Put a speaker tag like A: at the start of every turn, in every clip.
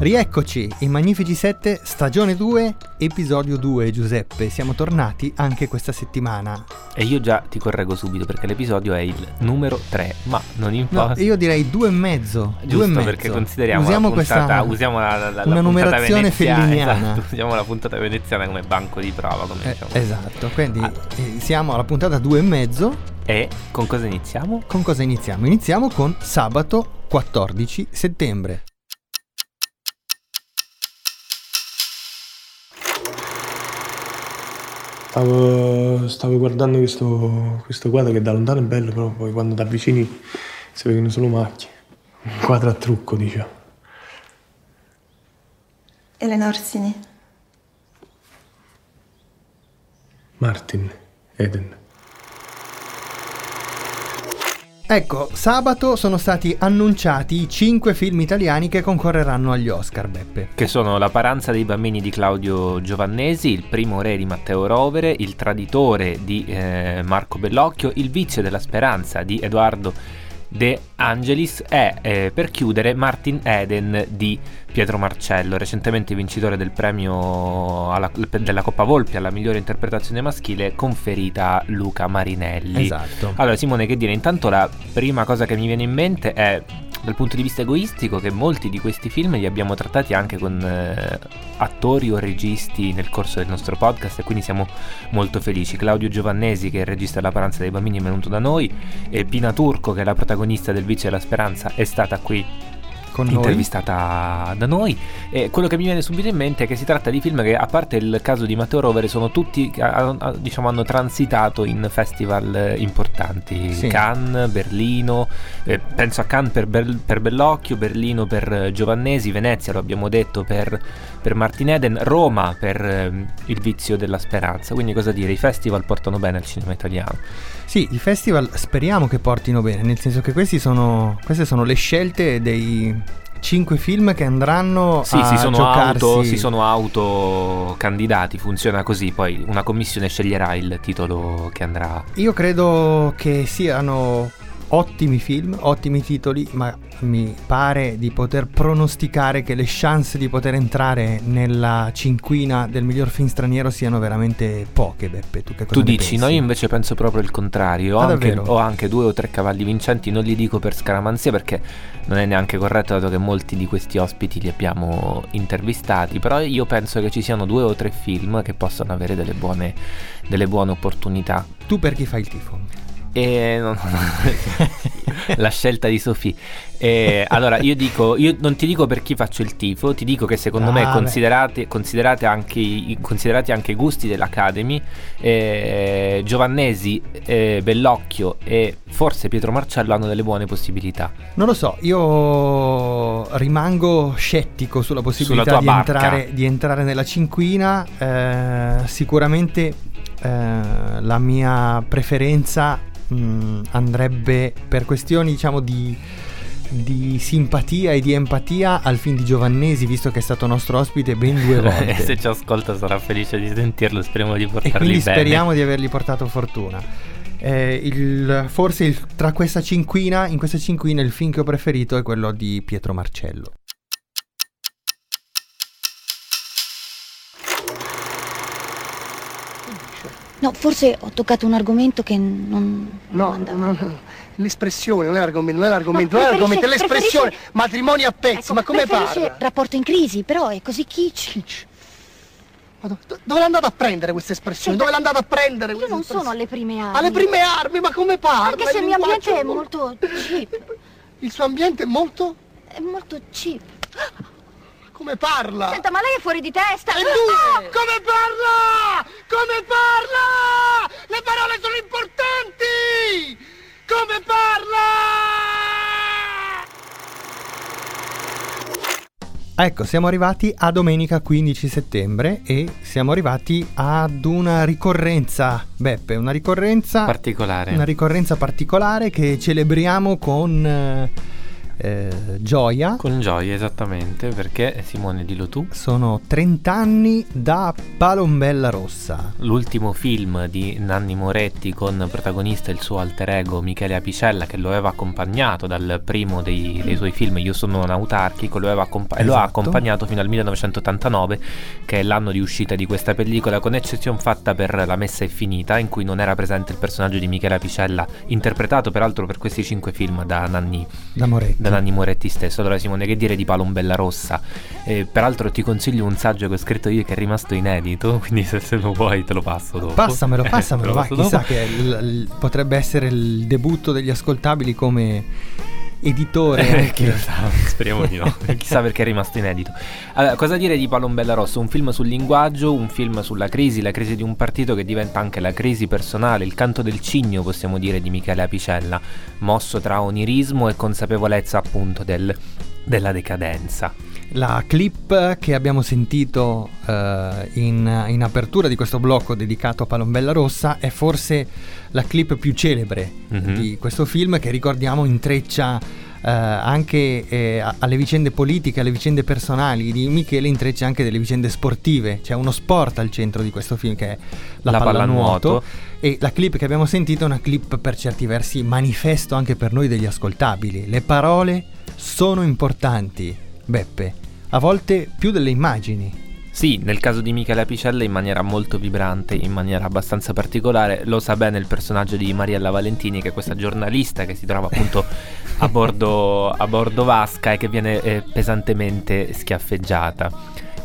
A: Rieccoci, i Magnifici 7, stagione 2, episodio 2, Giuseppe. Siamo tornati anche questa settimana.
B: E io già ti correggo subito perché l'episodio è il numero 3, ma non importa.
A: No, io direi due e mezzo.
B: Giusto
A: due e mezzo.
B: perché consideriamo
A: Usiamo
B: puntata,
A: questa,
B: usiamo la, la, la
A: una numerazione felliniana.
B: esatto, usiamo la puntata veneziana come banco di prova, come
A: Eh,
B: diciamo.
A: esatto, quindi
B: Ah.
A: eh, siamo alla puntata due e mezzo.
B: E con cosa iniziamo?
A: Con cosa iniziamo? Iniziamo con sabato 14 settembre.
C: Stavo, stavo guardando questo, questo quadro che da lontano è bello, però poi quando ti avvicini si vedono solo macchie. Un quadro a trucco, diciamo.
D: Elena Orsini.
C: Martin, Eden.
A: Ecco, sabato sono stati annunciati i 5 film italiani che concorreranno agli Oscar, Beppe.
B: Che sono La paranza dei bambini di Claudio Giovannesi, Il primo re di Matteo Rovere, Il traditore di eh, Marco Bellocchio, Il vizio della speranza di Edoardo De Angelis e eh, per chiudere Martin Eden di Pietro Marcello, recentemente vincitore del premio alla- della Coppa Volpi alla migliore interpretazione maschile conferita a Luca Marinelli.
A: Esatto.
B: Allora Simone che dire, intanto la prima cosa che mi viene in mente è dal punto di vista egoistico che molti di questi film li abbiamo trattati anche con eh, attori o registi nel corso del nostro podcast e quindi siamo molto felici. Claudio Giovannesi che è il regista della Paranza dei Bambini è venuto da noi e Pina Turco che è la protagonista del Vizio della Speranza è stata qui
A: Con noi.
B: intervistata da noi e quello che mi viene subito in mente è che si tratta di film che a parte il caso di Matteo Rovere sono tutti diciamo hanno transitato in festival eh, importanti
A: Sì.
B: Cannes, Berlino eh, penso a Cannes per, Bel- per Bellocchio Berlino per eh, Giovannesi Venezia lo abbiamo detto per, per Martin Eden Roma per ehm, Il vizio della speranza quindi cosa dire i festival portano bene al cinema italiano
A: Sì, i festival speriamo che portino bene, nel senso che questi sono, queste sono le scelte dei 5 film che andranno
B: Sì,
A: a
B: si sono,
A: giocarsi
B: auto, si sono autocandidati, funziona così, poi una commissione sceglierà il titolo che andrà.
A: Io credo che siano ottimi film, ottimi titoli, ma mi pare di poter pronosticare che le chance di poter entrare nella cinquina del miglior film straniero siano veramente poche, Beppe. Tu,
B: Tu dici,
A: pensi?
B: no, io invece penso proprio il contrario. Ho,
A: Ah,
B: anche, ho anche due o tre cavalli vincenti, non li dico per scaramanzia perché non è neanche corretto, dato che molti di questi ospiti li abbiamo intervistati. Però io penso che ci siano due o tre film che possano avere delle buone, delle buone opportunità.
A: Tu per chi fai il tifo?
B: E no, no, no. la scelta di Sofì. Allora, io dico, io non ti dico per chi faccio il tifo, ti dico che secondo
A: Ah,
B: me considerate, considerate anche considerati anche i gusti dell'Academy, eh, Giovannesi, eh, Bellocchio e forse Pietro Marcello hanno delle buone possibilità.
A: Non lo so, io rimango scettico sulla possibilità
B: Sulla
A: di, entrare, di entrare nella cinquina. eh, sicuramente eh, la mia preferenza mh, andrebbe per questioni, diciamo, di, di simpatia e di empatia al film di Giovannesi, visto che è stato nostro ospite ben due volte.
B: Se ci ascolta sarà felice di sentirlo, speriamo di
A: e
B: portarli
A: quindi
B: bene.
A: speriamo di avergli portato fortuna. Eh, il- forse il- tra questa cinquina, in questa cinquina, il film che ho preferito è quello di Pietro Marcello.
D: No, forse ho toccato un argomento che non,
E: no,
D: non.
E: No, no, l'espressione, non è l'argomento, non è l'argomento, non è l'argomento, è l'espressione.
D: preferisce-
E: Matrimonio a pezzi,
D: Ecco,
E: ma come parla?
D: rapporto in crisi, però è così kitsch.
E: Kitsch. Ma do- do- dove l'è andata a prendere questa espressione? Dove l'è andata a prendere
D: Io
E: questa
D: non sono alle prime armi.
E: Alle prime armi, ma come parla?
D: Anche se il mio ambiente è molto cheap.
E: Il suo ambiente è molto...
D: È molto cheap.
E: Come parla?
D: Senta, ma lei è fuori di testa.
E: E lui come parla? Come parla? Le parole sono importanti! Come parla?
A: Ecco, siamo arrivati a domenica 15 settembre e siamo arrivati ad una ricorrenza, Beppe, una ricorrenza
B: Particolare.
A: Una ricorrenza particolare che celebriamo con eh, eh, gioia.
B: Con gioia, esattamente, perché Simone, dillo tu.
A: Sono 30 anni da Palombella Rossa.
B: L'ultimo film di Nanni Moretti con protagonista il suo alter ego Michele Apicella che lo aveva accompagnato dal primo dei, dei suoi film Io sono un autarchico lo aveva accompa- e lo ha
A: Esatto.
B: accompagnato fino al 1989 che è l'anno di uscita di questa pellicola con eccezione fatta per La messa è finita in cui non era presente il personaggio di Michele Apicella interpretato peraltro per questi cinque film da Nanni
A: Da Moretti.
B: da Nanni Moretti stesso. Allora, Simone, che dire di Palombella Rossa? Eh, peraltro, ti consiglio un saggio che ho scritto io che è rimasto inedito. Quindi, se, se lo vuoi, te lo passo dopo.
A: Passamelo,
B: Eh,
A: passamelo,
B: lo
A: va, chissà
B: dopo.
A: che il- il- potrebbe essere il debutto degli ascoltabili come editore.
B: Eh,
A: anche.
B: chi lo sa, speriamo di no. Chissà perché è rimasto inedito. Allora, cosa dire di Palombella Rosso? Un film sul linguaggio, un film sulla crisi, la crisi di un partito che diventa anche la crisi personale, il canto del cigno, possiamo dire, di Michele Apicella, mosso tra onirismo e consapevolezza appunto del- della decadenza.
A: La clip che abbiamo sentito eh, in, in apertura di questo blocco dedicato a Palombella Rossa è forse la clip più celebre
B: Mhm.
A: di questo film che ricordiamo intreccia eh, anche eh, alle vicende politiche, alle vicende personali di Michele, intreccia anche delle vicende sportive. C'è uno sport al centro di questo film che è la,
B: La
A: pallanuoto.
B: pallanuoto.
A: E la clip che abbiamo sentito è una clip per certi versi manifesto anche per noi degli ascoltabili. Le parole sono importanti, Beppe, a volte più delle immagini.
B: Sì, nel caso di Michele Apicella in maniera molto vibrante, in maniera abbastanza particolare, lo sa bene il personaggio di Mariella Valentini, che è questa giornalista che si trova appunto a bordo, a bordo vasca e che viene eh, pesantemente schiaffeggiata.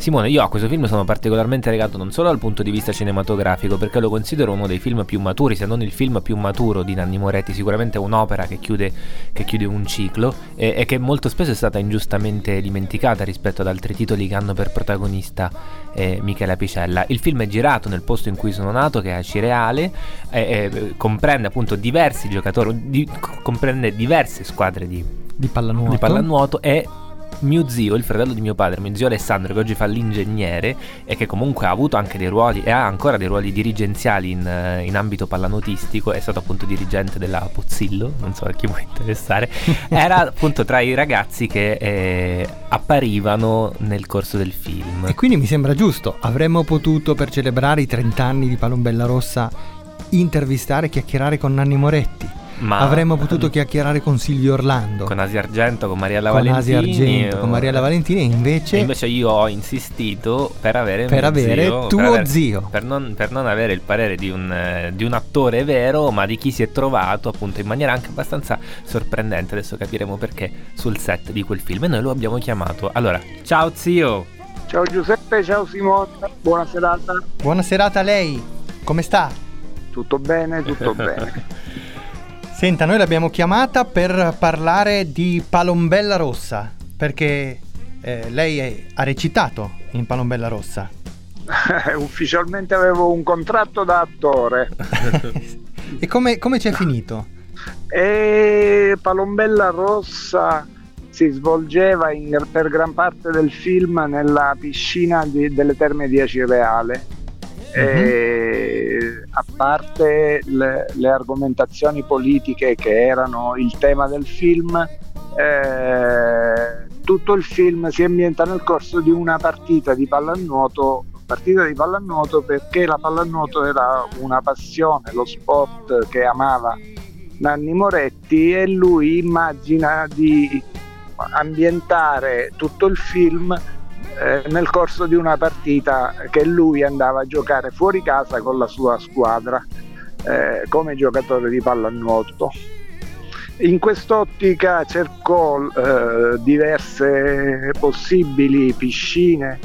B: Simone, io a questo film sono particolarmente legato non solo dal punto di vista cinematografico, perché lo considero uno dei film più maturi, se non il film più maturo di Nanni Moretti, sicuramente è un'opera che chiude, che chiude un ciclo e, e che molto spesso è stata ingiustamente dimenticata rispetto ad altri titoli che hanno per protagonista eh, Michele Apicella. Il film è girato nel posto in cui sono nato, che è a Cireale, e- e comprende appunto diversi giocatori, di- comprende diverse squadre di,
A: Di pallanuoto.
B: di pallanuoto e mio zio, il fratello di mio padre, mio zio Alessandro, che oggi fa l'ingegnere e che comunque ha avuto anche dei ruoli e ha ancora dei ruoli dirigenziali in, eh, in ambito pallanuotistico, è stato appunto dirigente della Puzzillo, non so a chi può interessare, era appunto tra i ragazzi che eh, apparivano nel corso del film.
A: E quindi mi sembra giusto, avremmo potuto per celebrare i 30 anni di Palombella Rossa intervistare e chiacchierare con Nanni Moretti.
B: Ma
A: Avremmo potuto chiacchierare con Silvio Orlando.
B: con Asi Argento, con Mariella
A: con
B: Valentini.
A: Asi Argento, con Mariella Valentini e invece,
B: E invece io ho insistito per avere
A: Per
B: mio
A: avere
B: zio,
A: tuo
B: per aver-
A: zio.
B: Per non, per non avere il parere di un, eh, di un attore vero, ma di chi si è trovato appunto in maniera anche abbastanza sorprendente. Adesso capiremo perché sul set di quel film. E noi lo abbiamo chiamato. Allora, ciao zio!
F: Ciao Giuseppe, ciao Simone, buona serata.
A: buona serata a lei, come sta?
F: Tutto bene, tutto bene.
A: Senta, noi l'abbiamo chiamata per parlare di Palombella Rossa, perché eh, lei è- ha recitato in Palombella Rossa.
F: Ufficialmente avevo un contratto da attore
A: E come, come ci è finito?
F: e Palombella Rossa si svolgeva in- per gran parte del film nella piscina di- delle terme di Acireale. E, a parte le, le argomentazioni politiche che erano il tema del film, eh, tutto il film si ambienta nel corso di una partita di pallanuoto partita di pallanuoto perché la pallanuoto era una passione, lo sport che amava Nanni Moretti e lui immagina di ambientare tutto il film eh, nel corso di una partita che lui andava a giocare fuori casa con la sua squadra eh, come giocatore di pallanuoto. In quest'ottica cercò eh, diverse possibili piscine,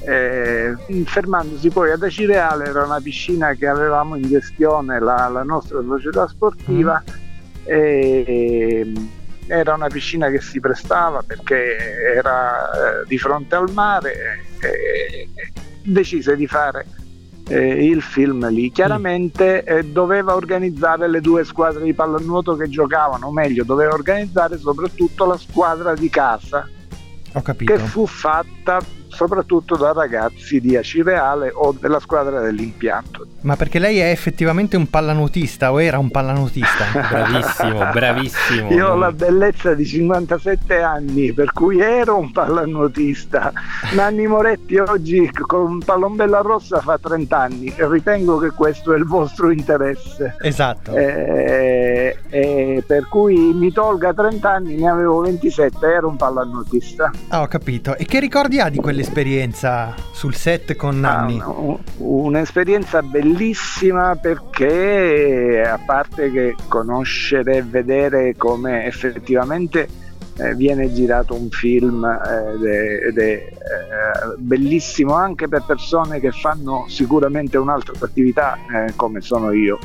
F: eh, fermandosi poi ad Acireale, era una piscina che avevamo in gestione la, la nostra società sportiva. Mm. E, era una piscina che si prestava perché era eh, di fronte al mare e, e decise di fare eh, il film lì. Chiaramente eh, doveva organizzare le due squadre di pallanuoto che giocavano, o meglio, doveva organizzare soprattutto la squadra di casa. Che fu fatta soprattutto da ragazzi di Acireale o della squadra dell'impianto.
A: Ma perché lei è effettivamente un pallanuotista o era un pallanuotista?
B: bravissimo, bravissimo.
F: Io ho la bellezza di 57 anni, per cui ero un pallanuotista. Nanni Moretti oggi con Pallombella Rossa fa 30 anni e ritengo che questo è il vostro interesse.
A: Esatto.
F: E, e per cui mi tolga 30 anni, ne avevo 27, ero un pallanuotista.
A: Ah, ho capito. E che ricordi ha di quell'esperienza sul set con Nanni? Ah,
F: un'esperienza bellissima perché a parte che conoscere e vedere come effettivamente eh, viene girato un film eh, ed è, ed è eh, bellissimo anche per persone che fanno sicuramente un'altra attività come sono io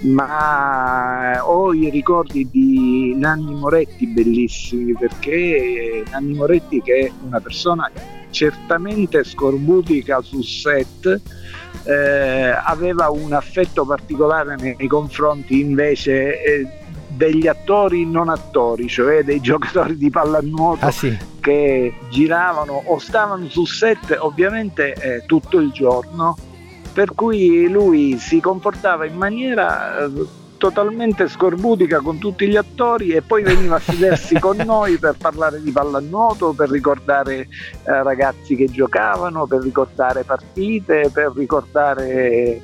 F: ma ho i ricordi di Nanni Moretti bellissimi perché Nanni Moretti che è una persona certamente scorbutica sul set eh, aveva un affetto particolare nei confronti invece eh, degli attori non attori, cioè dei giocatori di pallanuoto
A: ah, sì.
F: che giravano o stavano sul set ovviamente eh, tutto il giorno, per cui lui si comportava in maniera eh, totalmente scorbutica con tutti gli attori e poi veniva a sedersi con noi per parlare di pallanuoto, per ricordare eh, ragazzi che giocavano, per ricordare partite, per ricordare eh,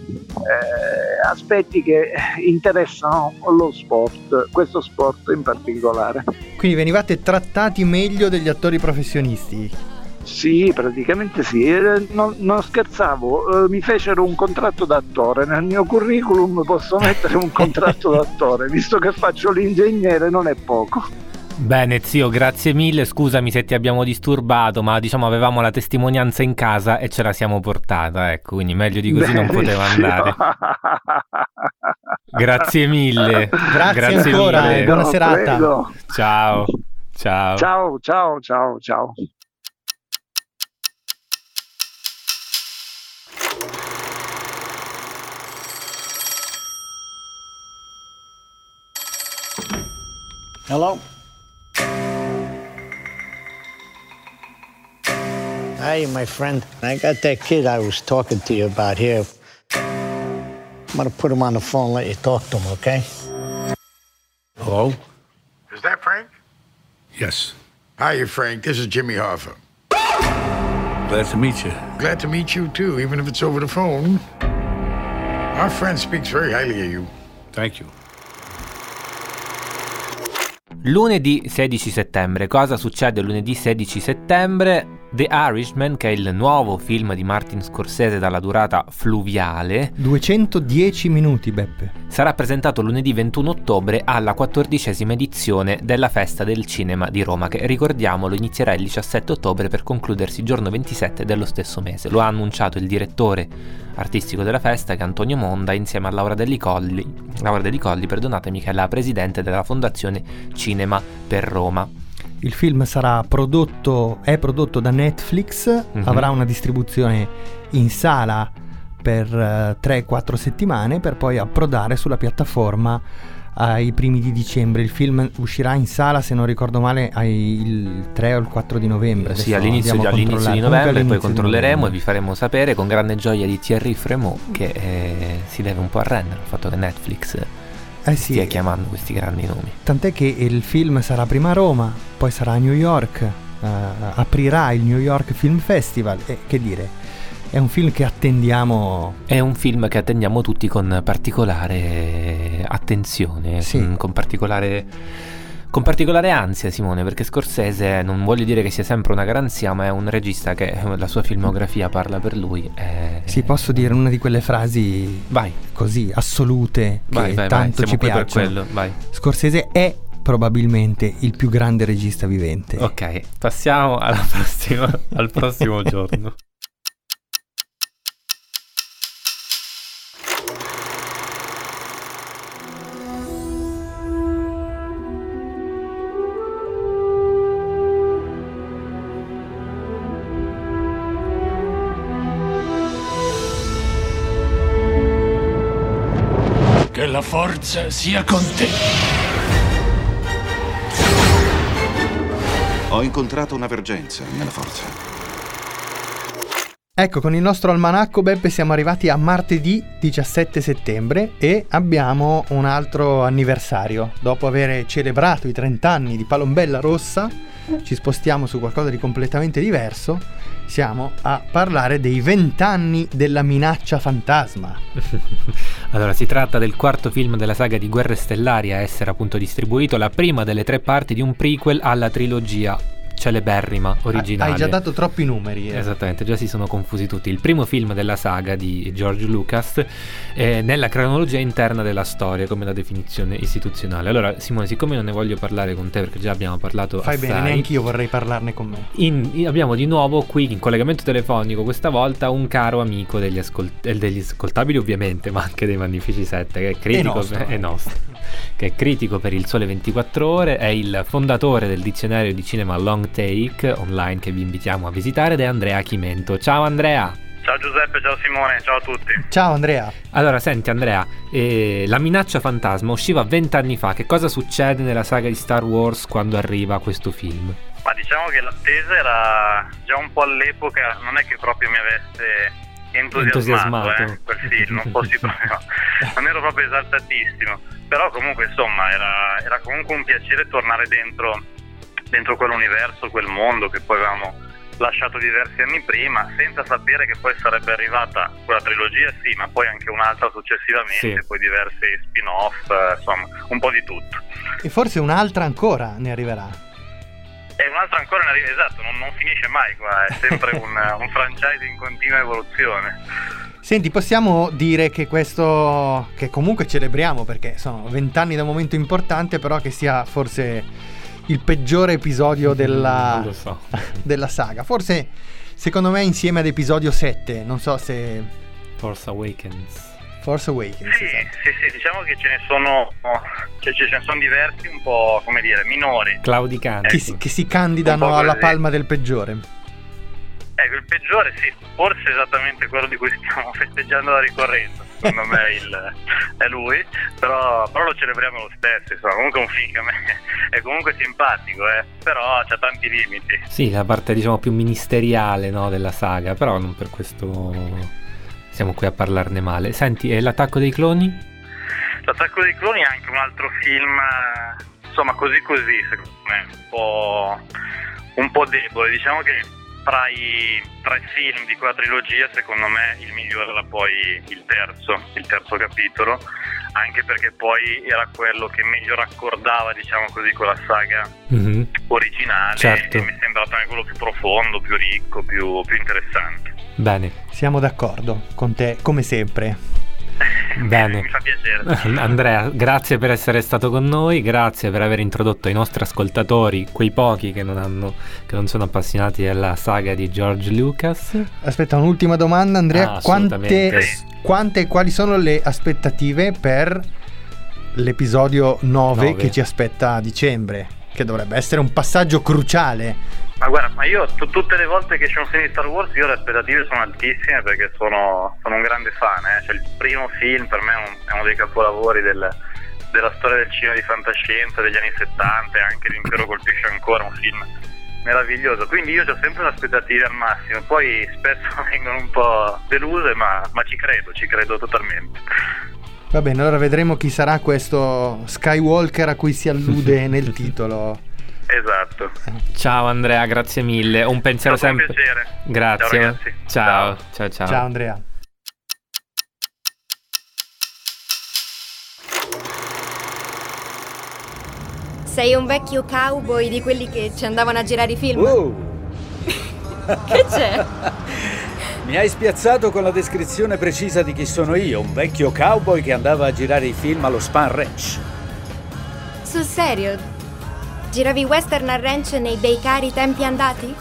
F: aspetti che interessano lo sport, questo sport in particolare.
A: Quindi venivate trattati meglio degli attori professionisti?
F: Sì, praticamente sì. Eh, non, non scherzavo, eh, mi fecero un contratto d'attore. Nel mio curriculum posso mettere un contratto d'attore, visto che faccio l'ingegnere non è poco.
B: Bene zio, grazie mille, scusami se ti abbiamo disturbato, ma diciamo avevamo la testimonianza in casa e ce la siamo portata, ecco, quindi meglio di così Benissimo. non poteva andare. grazie mille.
A: Grazie, grazie ancora, mille. buona serata.
B: Ciao. Ciao.
F: Ciao, ciao, ciao, ciao.
G: Hello? Hey, my friend. I got that kid I was talking to you about here. I'm gonna put him on the phone and let you talk to him, okay?
H: Hello?
I: Is that Frank?
H: Yes.
I: Hi, Frank. This is Jimmy Hoffa.
H: Glad to meet you.
I: Glad to meet you, too, even if it's over the phone. Our friend speaks very highly of you.
H: Thank you.
B: Lunedì 16 settembre. Cosa succede lunedì 16 settembre? The Irishman, che è il nuovo film di Martin Scorsese dalla durata fluviale.
A: 210 minuti, Beppe.
B: Sarà presentato lunedì 21 ottobre alla quattordicesima edizione della Festa del Cinema di Roma, che ricordiamolo inizierà il 17 ottobre per concludersi il giorno 27 dello stesso mese. Lo ha annunciato il direttore artistico della festa, che è Antonio Monda, insieme a Laura Delli Colli, Laura Delli Colli perdonatemi, che è la presidente della Fondazione Cinema per Roma.
A: Il film sarà prodotto, è prodotto da Netflix, mm-hmm. avrà una distribuzione in sala per uh, eh, 3-4 settimane per poi approdare sulla piattaforma ai primi di dicembre. Il film uscirà in sala, se non ricordo male, ai, il 3 o il 4 di novembre.
B: Sì, all'inizio, all'inizio, di novembre, poi controlleremo e vi faremo sapere con grande gioia di Thierry Fremont che eh, si deve un po' arrendere al fatto che Netflix eh sì. stia chiamando questi grandi nomi.
A: Tant'è che il film sarà prima a Roma, poi sarà a New York, uh, aprirà il New York Film Festival e che dire, è un film che attendiamo.
B: È un film che attendiamo tutti con particolare attenzione,
A: sì.
B: con, con particolare Con particolare ansia, Simone, perché Scorsese non voglio dire che sia sempre una garanzia, ma è un regista che eh, la sua filmografia parla per lui. E...
A: Sì, posso dire una di quelle frasi
B: vai.
A: così assolute che
B: vai, vai,
A: tanto ci
B: piacciono.
A: Per
B: quello, vai.
A: Scorsese è probabilmente il più grande regista vivente.
B: Ok, passiamo prossima, al prossimo giorno.
J: Forza sia con te.
K: Ho incontrato una vergenza nella forza.
A: Ecco, con il nostro almanacco Beppe siamo arrivati a martedì 17 settembre e abbiamo un altro anniversario. Dopo aver celebrato i 30 anni di Palombella Rossa, ci spostiamo su qualcosa di completamente diverso. Siamo a parlare dei 20 anni della minaccia fantasma.
B: allora, si tratta del quarto film della saga di Guerre Stellari a essere appunto distribuito, la prima delle tre parti di un prequel alla trilogia celeberrima originale.
A: Hai già dato troppi numeri.
B: Eh. Esattamente, già si sono confusi tutti. Il primo film della saga di George Lucas eh, nella cronologia interna della storia, come la definizione istituzionale. Allora, Simone, siccome non ne voglio parlare con te perché già abbiamo parlato
A: Fai
B: assai,
A: bene, neanche io vorrei parlarne con me.
B: In, in, abbiamo di nuovo qui in collegamento telefonico questa volta un caro amico degli, ascolt- eh, degli ascoltabili ovviamente, ma anche dei Magnifici 7 che è critico,
A: è nostro,
B: è nostro che è critico per il Sole 24 Ore, è il fondatore del dizionario di cinema Long Take online che vi invitiamo a visitare ed è Andrea Chimento. Ciao Andrea!
L: Ciao Giuseppe, ciao Simone, ciao a tutti.
A: Ciao Andrea.
B: Allora, senti Andrea, eh, la minaccia fantasma usciva vent'anni fa, che cosa succede nella saga di Star Wars quando arriva questo film?
L: Ma diciamo che l'attesa era già un po' all'epoca, non è che proprio mi avesse entusiasmato, entusiasmato. Eh, quel film, non, fossi proprio, non ero proprio esaltatissimo però comunque insomma era, era comunque un piacere tornare dentro, dentro quell'universo, quel mondo che poi avevamo lasciato diversi anni prima, senza sapere che poi sarebbe arrivata quella trilogia, sì, ma poi anche un'altra successivamente, sì. poi diversi spin-off, eh, insomma, un po' di tutto.
A: E forse un'altra ancora ne arriverà.
L: E un'altra ancora ne arriva, esatto, non, non finisce mai qua, è sempre un, un franchise in continua evoluzione.
A: Senti, possiamo dire che questo, che comunque celebriamo perché sono vent'anni da un momento importante, però che sia forse il peggiore episodio della,
B: so.
A: della saga. Forse, secondo me, insieme ad episodio 7, non so se...
B: Force Awakens.
A: Force Awakens.
L: Sì,
A: esatto.
L: sì, sì, diciamo che ce ne sono, cioè, ce ne sono diversi un po', come dire, minori.
B: Claudicanti.
A: Che si, che si candidano alla palma del peggiore.
L: Ecco, il peggiore sì, forse esattamente quello di cui stiamo festeggiando la ricorrenza, secondo me il, è lui, però, però, lo celebriamo lo stesso, insomma, comunque è un film che a me è comunque simpatico, eh, però c'ha tanti limiti.
B: Sì, la parte diciamo più ministeriale no, della saga, però non per questo siamo qui a parlarne male. Senti, e l'attacco dei cloni?
L: L'attacco dei cloni è anche un altro film, insomma così così, secondo me, un po', un po debole, diciamo che tra i tre film di quella trilogia, secondo me il migliore era poi il terzo, il terzo capitolo, anche perché poi era quello che meglio raccordava, diciamo così, con la saga mm-hmm. originale
B: certo.
L: e mi sembra anche quello più profondo, più ricco, più, più interessante.
B: Bene.
A: Siamo d'accordo con te, come sempre.
B: Bene.
L: Mi fa piacere.
B: Andrea, grazie per essere stato con noi, grazie per aver introdotto ai nostri ascoltatori, quei pochi che non, hanno, che non sono appassionati della saga di George Lucas.
A: Aspetta, un'ultima domanda, Andrea. Ah, quante, quante, quali sono le aspettative per l'episodio 9, 9 che ci aspetta a dicembre? Che dovrebbe essere un passaggio cruciale
L: ma guarda, ma io t- tutte le volte che c'è un film di Star Wars io le aspettative sono altissime perché sono, sono un grande fan. Eh. Cioè, il primo film per me è, un, è uno dei capolavori del, della storia del cinema di fantascienza degli anni 70 e anche L'impero colpisce ancora, un film meraviglioso. Quindi io ho sempre le aspettative al massimo, poi spesso vengono un po' deluse, ma, ma ci credo, ci credo totalmente.
A: Va bene, allora vedremo chi sarà questo Skywalker a cui si allude nel titolo.
L: Esatto.
B: Ciao Andrea, grazie mille. Un pensiero sempre.
L: Un piacere.
B: Grazie.
L: Ciao,
B: ciao. ciao, ciao.
A: Ciao Andrea.
M: Sei un vecchio cowboy di quelli che ci andavano a girare i film?
N: Oh.
M: che c'è?
N: Mi hai spiazzato con la descrizione precisa di chi sono io, un vecchio cowboy che andava a girare i film allo Span Ranch.
M: Sul serio? Giravi western al ranch nei bei cari tempi andati?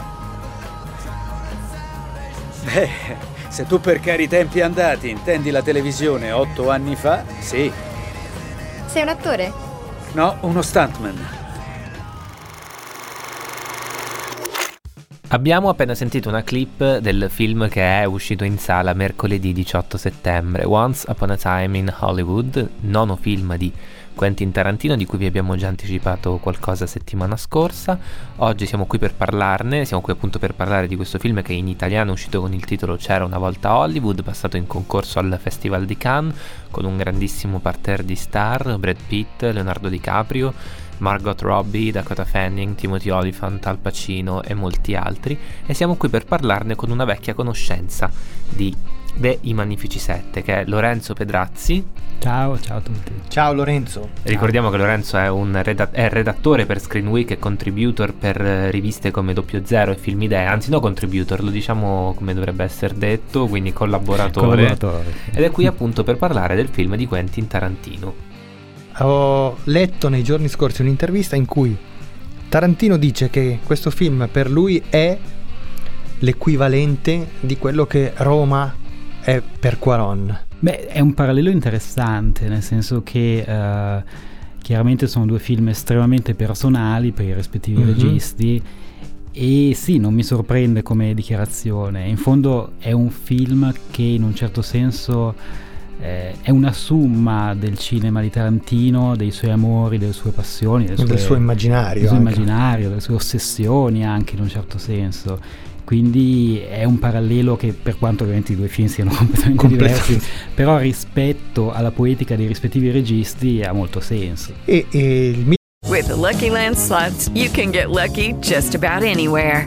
N: Beh, se tu per cari tempi andati intendi la televisione otto anni fa, sì.
M: Sei un attore?
N: No, uno stuntman.
B: Abbiamo appena sentito una clip del film che è uscito in sala mercoledì 18 settembre, Once Upon a Time in Hollywood, nono film di Quentin Tarantino di cui vi abbiamo già anticipato qualcosa settimana scorsa. Oggi siamo qui per parlarne, siamo qui appunto per parlare di questo film che in italiano è uscito con il titolo C'era una volta Hollywood, passato in concorso al Festival di Cannes con un grandissimo parterre di star, Brad Pitt, Leonardo DiCaprio, Margot Robbie, Dakota Fanning, Timothy Olyphant, Al Pacino e molti altri e siamo qui per parlarne con una vecchia conoscenza di The I Magnifici Sette che è Lorenzo Pedrazzi.
O: Ciao, ciao a tutti.
A: Ciao Lorenzo.
B: Ciao. Ricordiamo che Lorenzo è un redat- è redattore per Screen Week e contributor per riviste come Doppio Zero e Film Idee, anzi no contributor, lo diciamo come dovrebbe essere detto, quindi collaboratore.
O: collaboratore.
B: Ed è qui appunto per parlare del film di Quentin Tarantino.
A: Ho letto nei giorni scorsi un'intervista in cui Tarantino dice che questo film per lui è l'equivalente di quello che Roma è per Quaron.
O: Beh, è un parallelo interessante, nel senso che uh, chiaramente sono due film estremamente personali per i rispettivi mm-hmm. registi. E sì, non mi sorprende come dichiarazione. In fondo è un film che in un certo senso eh, è una summa del cinema di Tarantino, dei suoi amori, delle sue passioni,
A: del sue, suo immaginario,
O: del suo immaginario, delle sue ossessioni anche in un certo senso. Quindi è un parallelo che per quanto ovviamente i due film siano completamente, completamente. diversi però rispetto alla poetica dei rispettivi registi ha molto senso.
A: E, e il
P: With the Lucky Land slots you can get lucky just about anywhere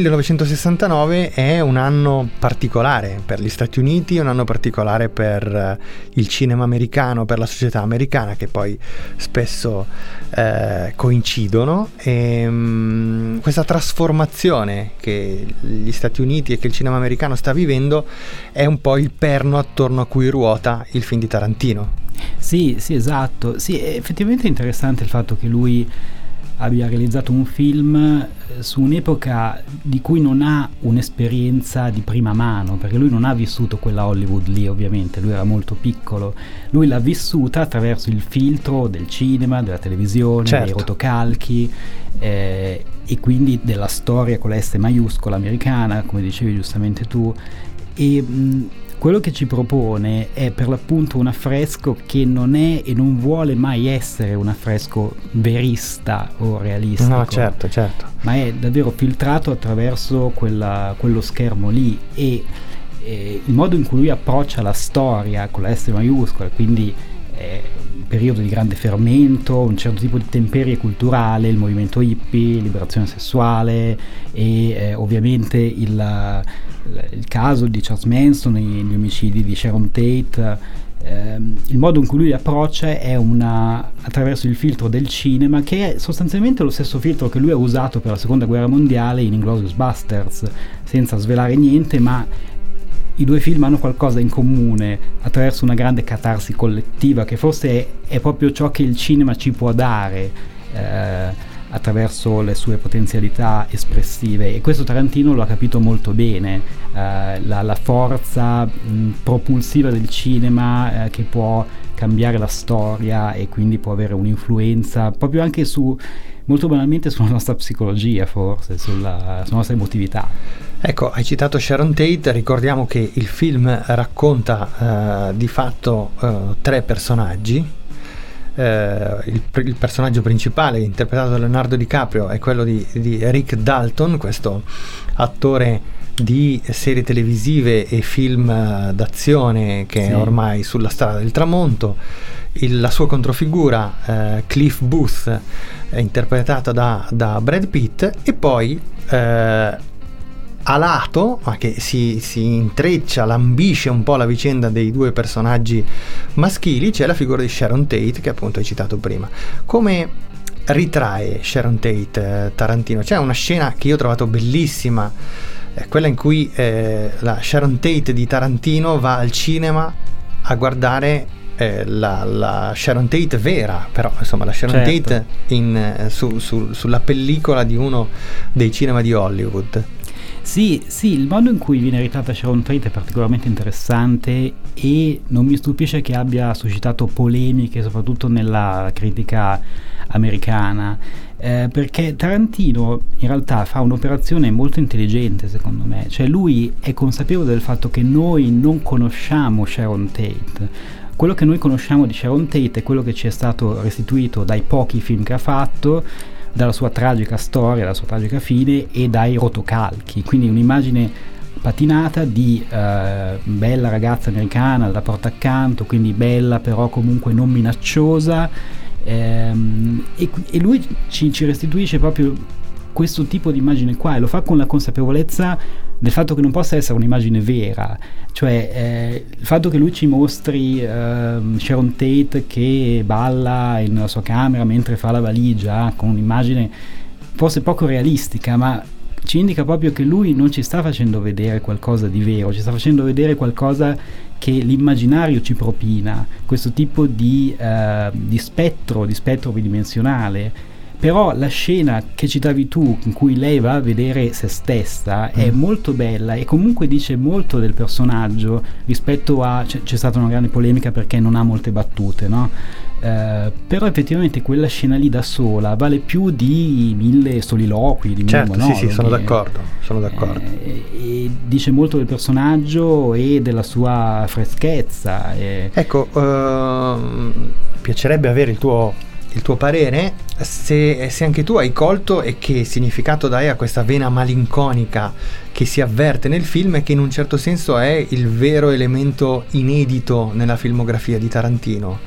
A: 1969 è un anno particolare per gli Stati Uniti, un anno particolare per eh, il cinema americano, per la società americana che poi spesso eh, coincidono e um, questa trasformazione che gli Stati Uniti e che il cinema americano sta vivendo è un po' il perno attorno a cui ruota il film di Tarantino.
O: Sì, sì, esatto. Sì, effettivamente è interessante il fatto che lui abbia realizzato un film eh, su un'epoca di cui non ha un'esperienza di prima mano, perché lui non ha vissuto quella Hollywood lì ovviamente, lui era molto piccolo, lui l'ha vissuta attraverso il filtro del cinema, della televisione, certo. dei rotocalchi eh, e quindi della storia con la S maiuscola americana, come dicevi giustamente tu. E, mh, quello che ci propone è per l'appunto un affresco che non è e non vuole mai essere un affresco verista o realistico.
A: No, certo, certo.
O: Ma è davvero filtrato attraverso quella, quello schermo lì e, e, il modo in cui lui approccia la storia con la S maiuscola, quindi eh, periodo di grande fermento, un certo tipo di temperie culturale, il movimento hippie, liberazione sessuale e eh, ovviamente il il caso di Charles Manson, gli omicidi di Sharon Tate, ehm, il modo in cui lui approccia è una, attraverso il filtro del cinema, che è sostanzialmente lo stesso filtro che lui ha usato per la seconda guerra mondiale in Inglourious Busters, senza svelare niente, ma i due film hanno qualcosa in comune attraverso una grande catarsi collettiva, che forse è, è proprio ciò che il cinema ci può dare. Eh, attraverso le sue potenzialità espressive e questo Tarantino lo ha capito molto bene, eh, la, la, forza mh, propulsiva del cinema eh, che può cambiare la storia e quindi può avere un'influenza proprio anche su, molto banalmente sulla nostra psicologia forse, sulla, sulla nostra emotività.
A: Ecco, hai citato Sharon Tate, ricordiamo che il film racconta uh, di fatto uh, tre personaggi, eh, il, il, personaggio principale interpretato da Leonardo DiCaprio è quello di, di Rick Dalton, questo attore di serie televisive e film eh, d'azione che sì. è ormai sulla strada del tramonto. Il, la sua controfigura, eh, Cliff Booth, è interpretata da, da Brad Pitt e poi eh, a lato, ma che si, si, intreccia, lambisce un po' la vicenda dei due personaggi maschili, c'è la figura di Sharon Tate che appunto hai citato prima. Come ritrae Sharon Tate eh, Tarantino? C'è una scena che io ho trovato bellissima, eh, quella in cui eh, la Sharon Tate di Tarantino va al cinema a guardare eh, la, la, Sharon Tate vera, però insomma la Sharon certo. Tate in, eh, su, su, sulla pellicola di uno dei cinema di Hollywood.
O: Sì, sì, il modo in cui viene ritratta Sharon Tate è particolarmente interessante e non mi stupisce che abbia suscitato polemiche, soprattutto nella critica americana, eh, perché Tarantino in realtà fa un'operazione molto intelligente secondo me, cioè lui è consapevole del fatto che noi non conosciamo Sharon Tate. Quello che noi conosciamo di Sharon Tate è quello che ci è stato restituito dai pochi film che ha fatto, dalla sua tragica storia, dalla sua tragica fine e dai rotocalchi, quindi un'immagine patinata di eh, bella ragazza americana alla porta accanto, quindi bella però comunque non minacciosa ehm, e, e, lui ci, ci restituisce proprio questo tipo di immagine qua e lo fa con la consapevolezza del fatto che non possa essere un'immagine vera, cioè eh, il fatto che lui ci mostri eh, Sharon Tate che balla nella sua camera mentre fa la valigia con un'immagine forse poco realistica, ma ci indica proprio che lui non ci sta facendo vedere qualcosa di vero, ci sta facendo vedere qualcosa che l'immaginario ci propina, questo tipo di, uh, di spettro, di spettro bidimensionale però la scena che citavi tu in cui lei va a vedere se stessa è mm. molto bella e comunque dice molto del personaggio rispetto a c'è, c'è stata una grande polemica perché non ha molte battute no? Uh, però effettivamente quella scena lì da sola vale più di mille soliloqui di
A: certo, mille monologhi. sì, sì, sono d'accordo, sono d'accordo.
O: Eh, e dice molto del personaggio e della sua freschezza e...
A: ecco uh, piacerebbe avere il tuo il tuo parere, se, se, anche tu hai colto e che significato dai a questa vena malinconica che si avverte nel film e che in un certo senso è il vero elemento inedito nella filmografia di Tarantino.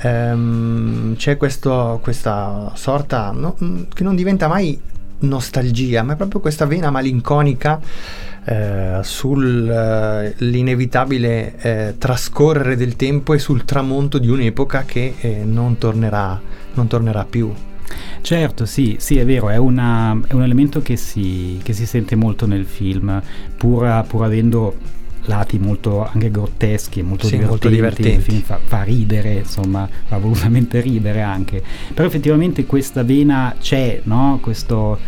A: Ehm, c'è questo, questa sorta no, che non diventa mai nostalgia, ma è proprio questa vena malinconica eh, sull'inevitabile eh, eh, trascorrere del tempo e sul tramonto di un'epoca che eh, non tornerà, non, tornerà, più.
O: Certo, sì, sì, è vero, è, una, è un elemento che si, che si, sente molto nel film, pur, pur avendo lati molto anche grotteschi e molto, sì, molto divertenti, il film fa, fa, ridere, insomma, fa volutamente ridere anche, però effettivamente questa vena c'è, no? Questo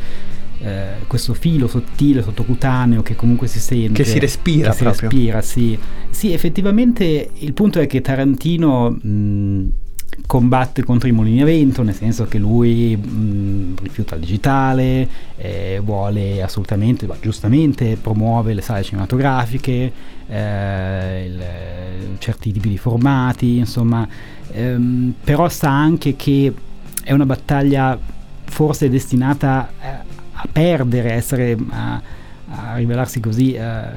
O: eh, questo filo sottile sottocutaneo che comunque si sente.
A: Che si respira
O: che si respira sì. sì effettivamente il punto è che Tarantino mh, combatte contro i mulini a vento, nel senso che lui mh, rifiuta il digitale, eh, vuole assolutamente, ma giustamente promuove le sale cinematografiche, eh, il, certi tipi di formati, insomma, ehm, però sa anche che è una battaglia forse destinata a perdere, a, essere, a, a rivelarsi così, a,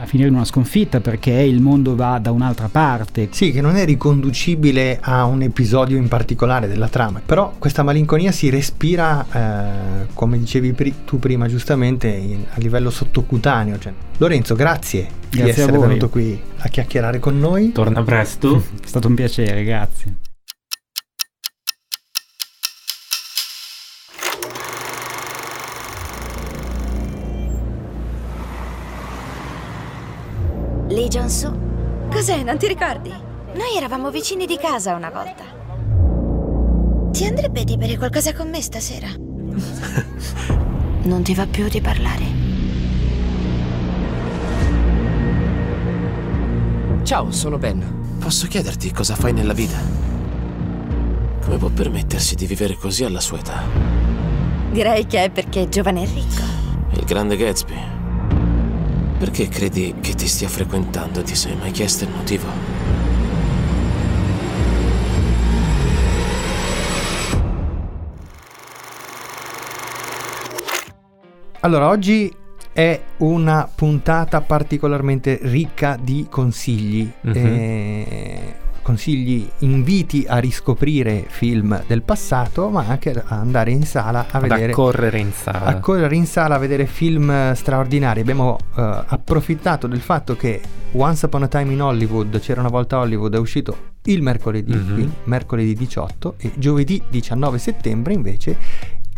O: a, finire in una sconfitta perché il mondo va da un'altra parte.
A: Sì, che non è riconducibile a un episodio in particolare della trama, però questa malinconia si respira, eh, come dicevi pri- tu prima giustamente, in, a livello sottocutaneo. Cioè. Lorenzo, grazie, grazie di essere venuto qui a chiacchierare con noi.
B: Torna presto.
O: è stato un piacere, grazie.
D: Jong-soo? Cos'è, non ti ricordi? Noi eravamo vicini di casa una volta. Ti andrebbe di bere qualcosa con me stasera? non ti va più di parlare?
Q: Ciao, sono Ben. Posso chiederti cosa fai nella vita? Come può permettersi di vivere così alla sua età?
D: Direi che è perché è giovane e ricco.
Q: Il grande Gatsby. Perché credi che ti stia frequentando? Ti sei mai chiesto il motivo?
A: Allora, oggi è una puntata particolarmente ricca di consigli.
B: Mm-hmm.
A: E consigli, inviti a riscoprire film del passato, ma anche a andare in sala a
B: Ad
A: vedere
B: accorrere in sala.
A: a correre in sala a vedere film eh, straordinari. Abbiamo eh, approfittato del fatto che Once Upon a Time in Hollywood, c'era una volta Hollywood, è uscito il mercoledì,
B: Mhm.
A: qui, mercoledì 18 e giovedì 19 settembre invece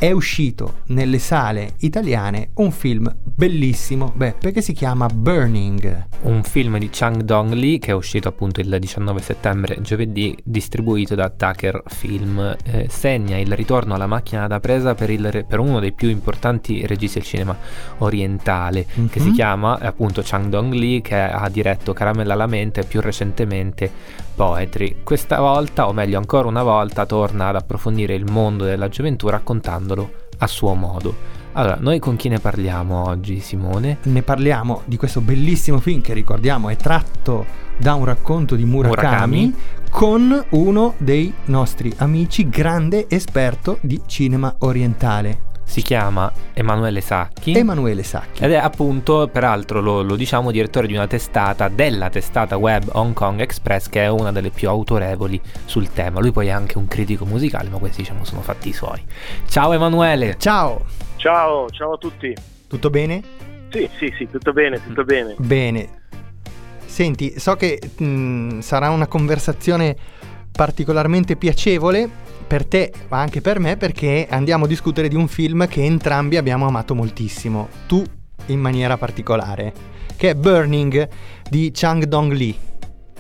A: è uscito nelle sale italiane un film bellissimo, Beppe, che si chiama Burning.
B: Un film di Chang Dong Lee che è uscito appunto il 19 settembre, giovedì, distribuito da Tucker Film, eh, segna il ritorno alla macchina da presa per, il per uno dei più importanti registi del cinema orientale, che
A: Mhm.
B: si chiama eh, appunto Chang Dong Lee, che ha diretto Caramella alla mente e più recentemente Poetry. Questa volta, o meglio ancora una volta, torna ad approfondire il mondo della gioventù raccontandolo a suo modo. Allora, noi con chi ne parliamo oggi, Simone?
A: Ne parliamo di questo bellissimo film che ricordiamo è tratto da un racconto di Murakami,
B: Murakami.
A: con uno dei nostri amici, grande esperto di cinema orientale,
B: Si chiama Emanuele Sacchi.
A: Emanuele Sacchi.
B: Ed è appunto, peraltro lo, lo diciamo, direttore di una testata, della testata web Hong Kong Express, che è una delle più autorevoli sul tema. Lui poi è anche un critico musicale, ma questi diciamo sono fatti suoi. Ciao Emanuele!
A: Ciao!
R: Ciao, ciao a tutti.
A: Tutto bene?
R: Sì, sì, sì, tutto bene, tutto bene.
A: Bene. Senti, so che mh, sarà una conversazione particolarmente piacevole per te, ma anche per me, perché andiamo a discutere di un film che entrambi abbiamo amato moltissimo. Tu in maniera particolare, che è Burning di Chang Dong Lee.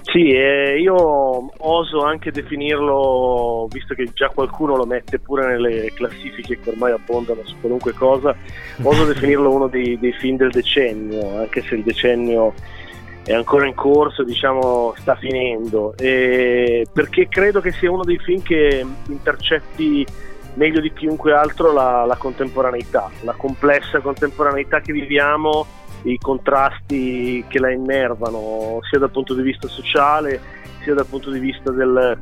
R: Sì, eh, io oso anche definirlo, visto che già qualcuno lo mette pure nelle classifiche che ormai abbondano su qualunque cosa, oso definirlo uno dei, dei film del decennio, anche se il decennio è ancora in corso, diciamo sta finendo, e perché credo che sia uno dei film che intercetti meglio di chiunque altro la, la contemporaneità, la complessa contemporaneità che viviamo, i contrasti che la innervano, sia dal punto di vista sociale, sia dal punto di vista del,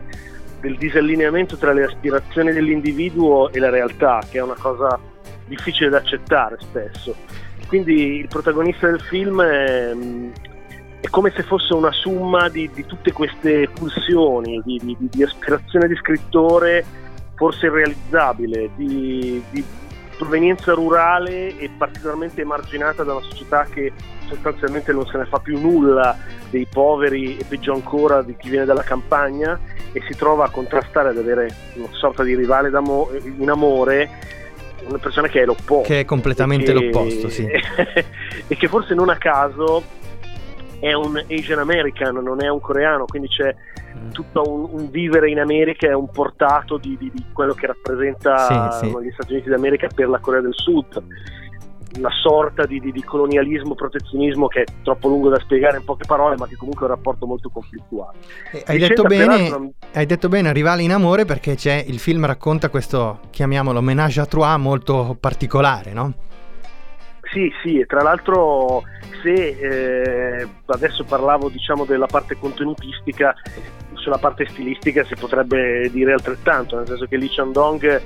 R: del disallineamento tra le aspirazioni dell'individuo e la realtà, che è una cosa difficile da accettare spesso. Quindi il protagonista del film è, è come se fosse una somma di, di tutte queste pulsioni, di, di- di aspirazione di scrittore forse irrealizzabile, di, provenienza rurale e particolarmente emarginata da una società che sostanzialmente non se ne fa più nulla dei poveri e peggio ancora di chi viene dalla campagna e si trova a contrastare ad avere una sorta di rivale in amore una persona che è l'opposto
A: Che è completamente
R: che-
A: l'opposto, sì.
R: e che forse non a caso è un Asian American, non è un coreano, quindi c'è tutto un, un vivere in America e un portato di, di- di quello che rappresenta
A: Sì, sì.
R: gli Stati Uniti d'America per la Corea del Sud. Una sorta di, di- di colonialismo, protezionismo che è troppo lungo da spiegare in poche parole, ma che comunque è un rapporto molto conflittuale.
A: Eh, Hai detto, bene, hai detto bene, Rivale in amore, perché c'è il film racconta questo, chiamiamolo, menage à trois molto particolare, no?
R: Sì, sì, e tra l'altro se eh, adesso parlavo diciamo della parte contenutistica, sulla parte stilistica si potrebbe dire altrettanto, nel senso che Lee Chandong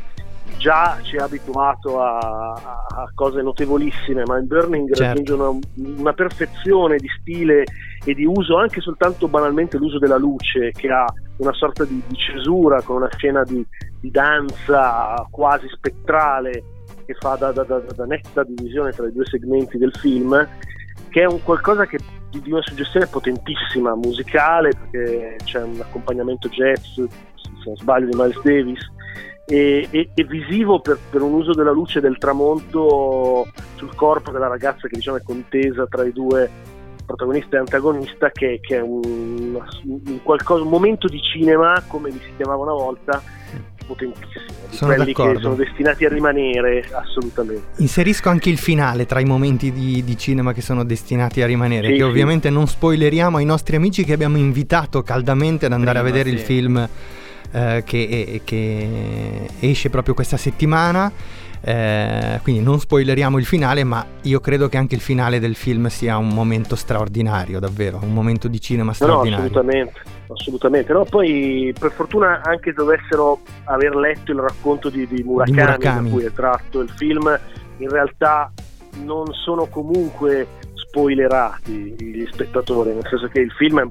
R: già ci ha abituato a, a- cose notevolissime, ma in Burning
A: Certo.
R: raggiunge una, una perfezione di stile e di uso, anche soltanto banalmente l'uso della luce, che ha una sorta di, di cesura con una scena di, di danza quasi spettrale che fa da, da- da- da netta divisione tra i due segmenti del film, che è un qualcosa che di, una suggestione potentissima, musicale, perché c'è un accompagnamento jazz, se non sbaglio, di Miles Davis, e, e- e visivo per, per un uso della luce del tramonto sul corpo della ragazza che diciamo è contesa tra i due protagonista e antagonista che, che è un, un qualcosa, un momento di cinema come li si chiamava una volta potentissimo di
A: Sono
R: quelli che
A: d'accordo.
R: sono destinati a rimanere assolutamente
A: Inserisco anche il finale tra i momenti di, di cinema che sono destinati a rimanere,
R: Sì,
A: che
R: sì.
A: ovviamente non spoileriamo ai nostri amici che abbiamo invitato caldamente ad andare
B: Prima,
A: a vedere
B: sì.
A: il film eh, che, che esce proprio questa settimana. Eh, quindi non spoileriamo il finale, ma io credo che anche il finale del film sia un momento straordinario, davvero, un momento di cinema
R: No, no,
A: straordinario.
R: assolutamente, assolutamente. No, poi per fortuna anche dovessero aver letto il racconto di, di Murakami,
A: Murakami.
R: da cui è tratto il film, in realtà non sono comunque spoilerati gli spettatori, nel senso che il film è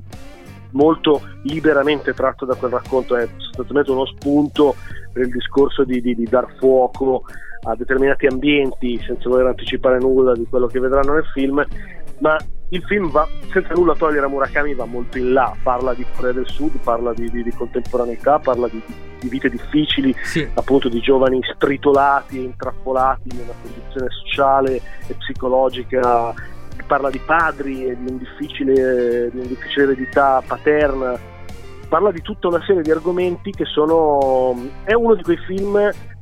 R: molto liberamente tratto da quel racconto, è sostanzialmente uno spunto per il discorso di, di, di dar fuoco a determinati ambienti senza voler anticipare nulla di quello che vedranno nel film, ma il film va, senza nulla togliere a Murakami, va molto in là, parla di Corea del Sud, parla di, di, di contemporaneità, parla di, di vite difficili, sì. appunto di giovani stritolati e intrappolati in una condizione sociale e psicologica, parla di padri e di, un difficile, di una difficile eredità paterna, parla di tutta una serie di argomenti che sono... è uno di quei film,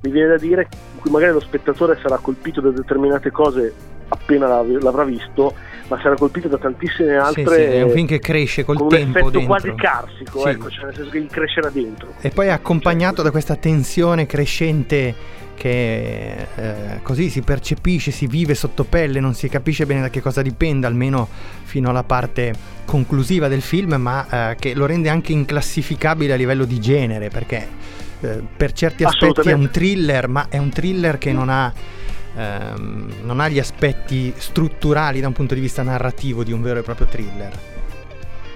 R: mi viene da dire, in cui magari lo spettatore sarà colpito da determinate cose appena l'avrà visto, ma sarà colpito da tantissime altre. Sì, sì,
A: è un film che cresce col
R: con
A: tempo.
R: Un effetto
A: dentro.
R: quasi carsico, sì. ecco, cioè nel senso che gli crescerà dentro.
A: E poi accompagnato da questa tensione crescente che eh, così si percepisce, si vive sotto pelle, non si capisce bene da che cosa dipenda, almeno fino alla parte conclusiva del film, ma eh, che lo rende anche inclassificabile a livello di genere, perché eh, per certi aspetti è un thriller, ma è un thriller che non ha ehm, non ha gli aspetti strutturali da un punto di vista narrativo di un vero e proprio thriller.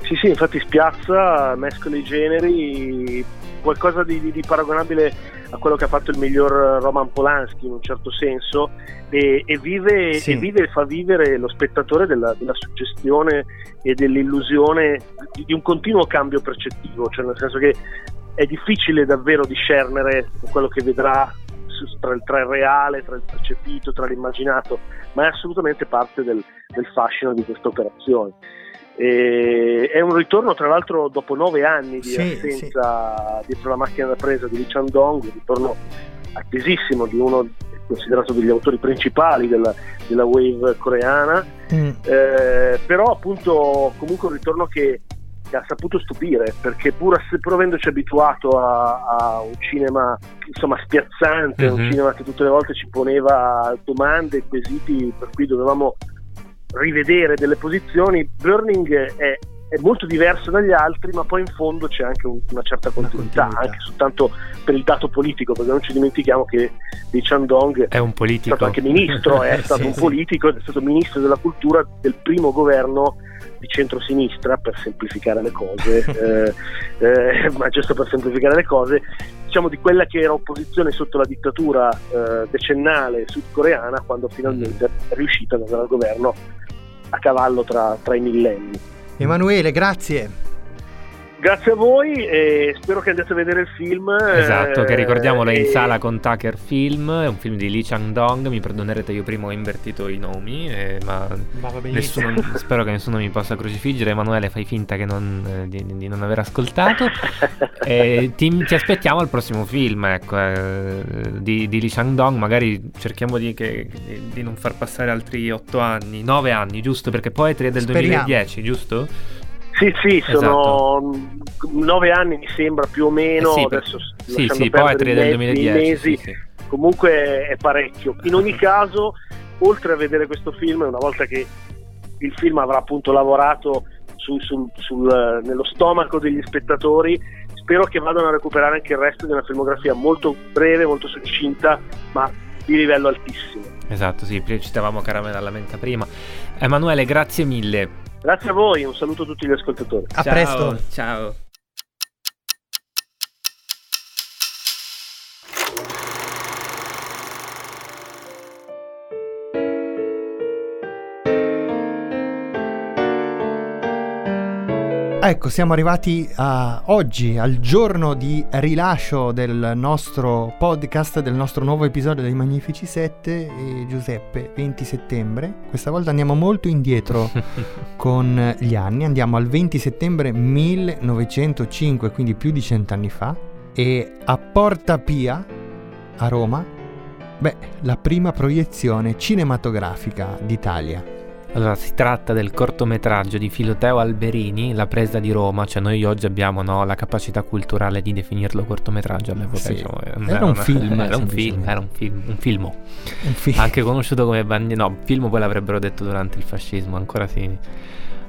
R: Sì, sì, infatti spiazza, mescola i generi, qualcosa di, di, di, paragonabile a quello che ha fatto il miglior Roman Polanski in un certo senso e, e, vive, sì. e vive, fa vivere lo spettatore della, della suggestione e dell'illusione di, di, un continuo cambio percettivo, cioè nel senso che è difficile davvero discernere quello che vedrà tra il, tra il, reale, tra il percepito, tra l'immaginato, ma è assolutamente parte del, del fascino di questa operazione. E è un ritorno tra l'altro dopo nove anni di sì, assenza sì. dietro la macchina da presa di Lee Chandong, un ritorno attesissimo di uno considerato degli autori principali della, della wave coreana, mm. eh, però appunto comunque un ritorno che che ha saputo stupire, perché pur, pur avendoci abituato a, a, un cinema insomma spiazzante, mm-hmm. un mhm. cinema che tutte le volte ci poneva domande quesiti per cui dovevamo rivedere delle posizioni, Burning è, è molto diverso dagli altri, ma poi in fondo c'è anche un, una certa continuità, una continuità, anche soltanto per il dato politico, perché non ci dimentichiamo che Lee Chandong
B: è un politico.
R: È stato anche ministro, è stato sì, un politico, è stato ministro della cultura del primo governo di centrosinistra per semplificare le cose, eh, eh, ma giusto per semplificare le cose, diciamo di quella che era opposizione sotto la dittatura eh, decennale sudcoreana quando finalmente è riuscita ad andare al governo a cavallo tra, tra i millenni.
A: Emanuele, grazie.
R: Grazie a voi e spero che andiate a vedere il film.
B: Esatto, che ricordiamolo è in sala con Tucker Film, è un film di Lee Chang-dong, mi perdonerete io prima ho invertito i nomi, eh, ma, ma nessuno, spero che nessuno mi possa crocifiggere, Emanuele fai finta non, eh, di, di, non aver ascoltato. e ti, ti, aspettiamo al prossimo film ecco, eh, di, di Lee Chang-dong, magari cerchiamo di, che, di, non far passare altri 8 anni, 9 anni, giusto? Perché Poetry è del Speriamo. 2010, giusto?
R: Sì, sì, sono esatto. nove anni mi sembra più o meno, eh sì, adesso
B: sì, sì, poi tre del 2010. Mesi, sì,
R: comunque è parecchio. In ogni caso, oltre a vedere questo film, una volta che il film avrà appunto lavorato su, sul, sul, nello stomaco degli spettatori, spero che vadano a recuperare anche il resto di una filmografia molto breve, molto succinta, ma di livello altissimo.
B: Esatto, sì, citavamo Caramella alla menta prima. Emanuele, grazie mille.
R: Grazie a voi, un saluto a tutti gli ascoltatori.
A: A ciao, presto.
B: Ciao.
A: Ecco, siamo arrivati a oggi, al giorno di rilascio del nostro podcast, del nostro nuovo episodio dei Magnifici 7 e Giuseppe, 20 settembre. Questa volta andiamo molto indietro con gli anni, andiamo al 20 settembre 1905, quindi più di cent'anni fa, e a Porta Pia, a Roma, beh, la prima proiezione cinematografica d'Italia.
B: Allora, si tratta del cortometraggio di Filoteo Alberini, La presa di Roma, cioè noi oggi abbiamo no, la capacità culturale di definirlo cortometraggio all'epoca.
A: Sì. Diciamo, era, era, un film.
B: Era un film, era un film, un filmo. Un film. Anche conosciuto come bandiera, no, film poi l'avrebbero detto durante il fascismo, ancora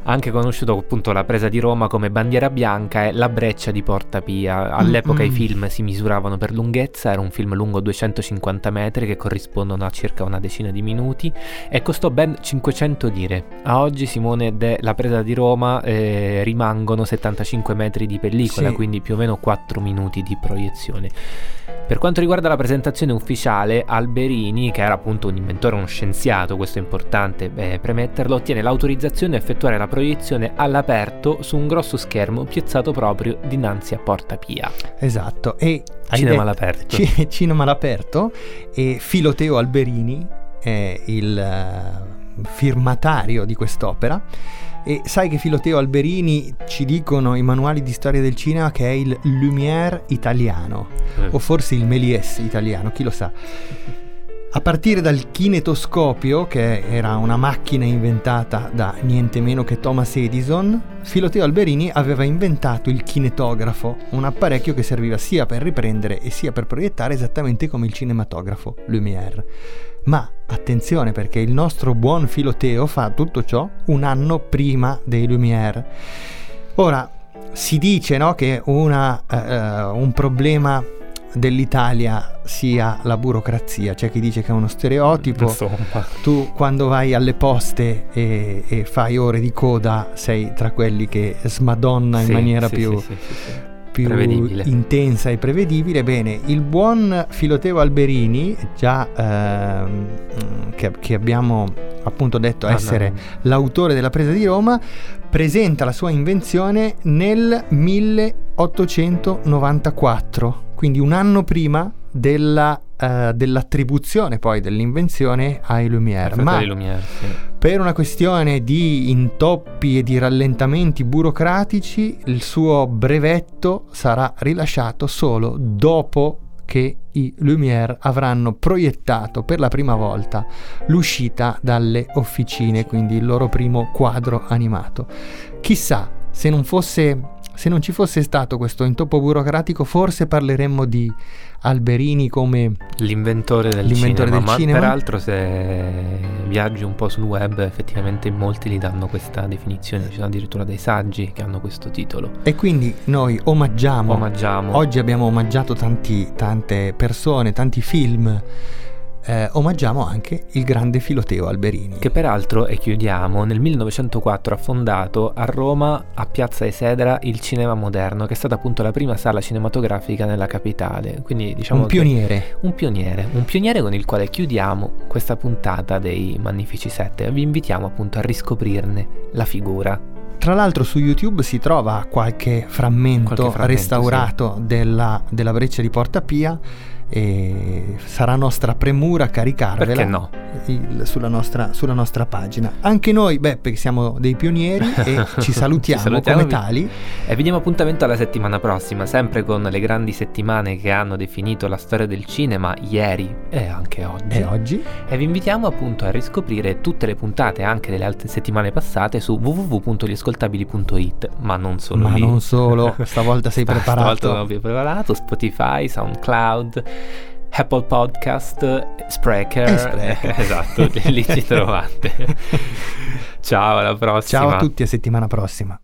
B: anche conosciuto appunto la presa di Roma come bandiera bianca e la breccia di Porta Pia. All'epoca
A: Mm-mm.
B: i film si misuravano per lunghezza, era un film lungo 250 metri che corrispondono a circa una decina di minuti e costò ben 500 lire. A oggi Simone de La presa di Roma eh, rimangono 75 metri di pellicola,
A: Sì.
B: quindi più o meno 4 minuti di proiezione. Per quanto riguarda la presentazione ufficiale, Alberini, che era appunto un inventore, uno scienziato, questo è importante eh, premetterlo, ottiene l'autorizzazione a effettuare la proiezione all'aperto su un grosso schermo piazzato proprio dinanzi a Porta Pia.
A: Esatto. E
B: Cinema
A: detto-
B: all'aperto.
A: Ci- cinema all'aperto. E Filoteo Alberini è il eh, firmatario di quest'opera. E sai che Filoteo Alberini ci dicono i manuali di storia del cinema che è il Lumière italiano,
B: Eh.
A: o forse il Méliès italiano, chi lo sa. A partire dal kinetoscopio, che era una macchina inventata da niente meno che Thomas Edison, Filoteo Alberini aveva inventato il kinetografo, un apparecchio che serviva sia per riprendere e sia per proiettare esattamente come il cinematografo Lumière. Ma attenzione perché il nostro buon Filoteo fa tutto ciò un anno prima dei Lumière. Ora, si dice no, che una, eh, un problema dell'Italia sia la burocrazia, c'è chi dice che è uno stereotipo,
B: Insomma.
A: tu quando vai alle poste e, e fai ore di coda sei tra quelli che smadonna in
B: Sì,
A: maniera
B: sì,
A: più,
B: sì.
A: Più intensa e prevedibile. Bene, il buon Filoteo Alberini, già ehm, che, che abbiamo appunto detto
B: Ah, no.
A: essere l'autore della presa di Roma, presenta la sua invenzione nel 1894, quindi un anno prima della, eh, dell'attribuzione poi dell'invenzione ai Lumière. Ma
B: Lumière, sì.
A: Per una questione di intoppi e di rallentamenti burocratici, il suo brevetto sarà rilasciato solo dopo che i Lumière avranno proiettato per la prima volta l'uscita dalle officine, quindi il loro primo quadro animato. Chissà, se non fosse se non ci fosse stato questo intoppo burocratico, forse parleremmo di Alberini come
B: L'inventore del
A: L'inventore
B: cinema,
A: del
B: ma
A: cinema.
B: peraltro se viaggi un po' sul web effettivamente molti gli danno questa definizione, ci sono addirittura dei saggi che hanno questo titolo.
A: E quindi noi omaggiamo.
B: Omaggiamo.
A: Oggi abbiamo omaggiato tanti- tante persone, tanti film. Eh, omaggiamo anche il grande Filoteo Alberini.
B: Che peraltro, e chiudiamo, nel 1904 ha fondato a Roma, a Piazza Esedra, il Cinema Moderno, che è stata appunto la prima sala cinematografica nella capitale. Quindi diciamo
A: Un pioniere.
B: un pioniere, un pioniere con il quale chiudiamo questa puntata dei Magnifici Sette e vi invitiamo appunto a riscoprirne la figura.
A: Tra l'altro su YouTube si trova qualche frammento,
B: Qualche frammento,
A: restaurato della, della breccia di Porta Pia e sarà nostra premura caricarvela
B: no?
A: il- sulla, nostra, sulla nostra pagina. Anche noi, beh, perché siamo dei pionieri e ci salutiamo,
B: Ci salutiamo,
A: come
B: vi-
A: tali.
B: E vi diamo appuntamento alla settimana prossima, sempre con le grandi settimane che hanno definito la storia del cinema ieri e anche oggi.
A: E oggi?
B: E vi invitiamo appunto a riscoprire tutte le puntate anche delle altre settimane passate su www.gliascoltabili.it, ma non solo
A: Ma
B: lì.
A: non solo, stavolta sei
B: Stavolta
A: preparato.
B: non vi ho preparato, Spotify, SoundCloud, Apple Podcast, Spreaker.
A: E Spreaker.
B: esatto, lì ci trovate. Ciao, alla prossima.
A: Ciao a tutti, a settimana prossima.